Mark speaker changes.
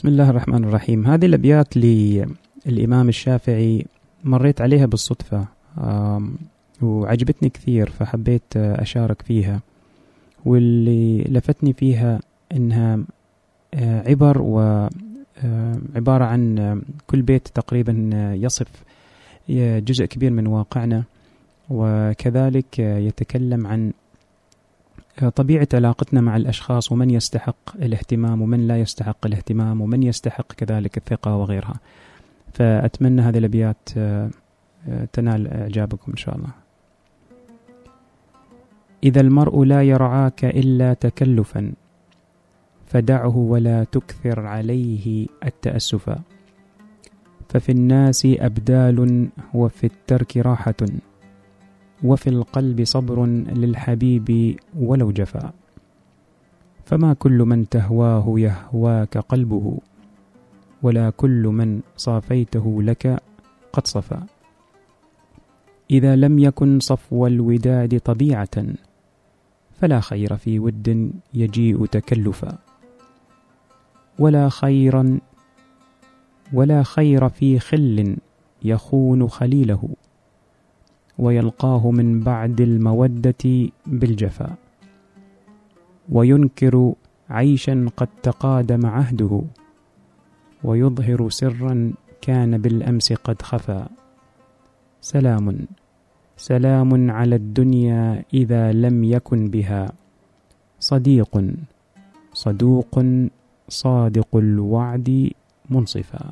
Speaker 1: بسم الله الرحمن الرحيم. هذه الأبيات للإمام الشافعي مريت عليها بالصدفة وعجبتني كثير فحبيت أشارك فيها. واللي لفتني فيها إنها آه، عبر وعبارة آه، عن كل بيت تقريبا يصف جزء كبير من واقعنا وكذلك يتكلم عن طبيعة علاقتنا مع الأشخاص ومن يستحق الاهتمام ومن لا يستحق الاهتمام ومن يستحق كذلك الثقة وغيرها. فأتمنى هذه الأبيات آه، تنال إعجابكم إن شاء الله. إذا المرء لا يرعاك إلا تكلفا فدعه ولا تكثر عليه التأسفا ففي الناس أبدال وفي الترك راحة. وفي القلب صبر للحبيب ولو جفا. فما كل من تهواه يهواك قلبه ولا كل من صافيته لك قد صفا. إذا لم يكن صفو الوداد طبيعة فلا خير في ود يجيء تكلفا. ولا خيرا ولا خير في خل يخون خليله. ويلقاه من بعد المودة بالجفا وينكر عيشا قد تقادم عهده. ويظهر سرا كان بالأمس قد خفى. سلام سلام على الدنيا إذا لم يكن بها. صديق صدوق صادق الوعد منصفا.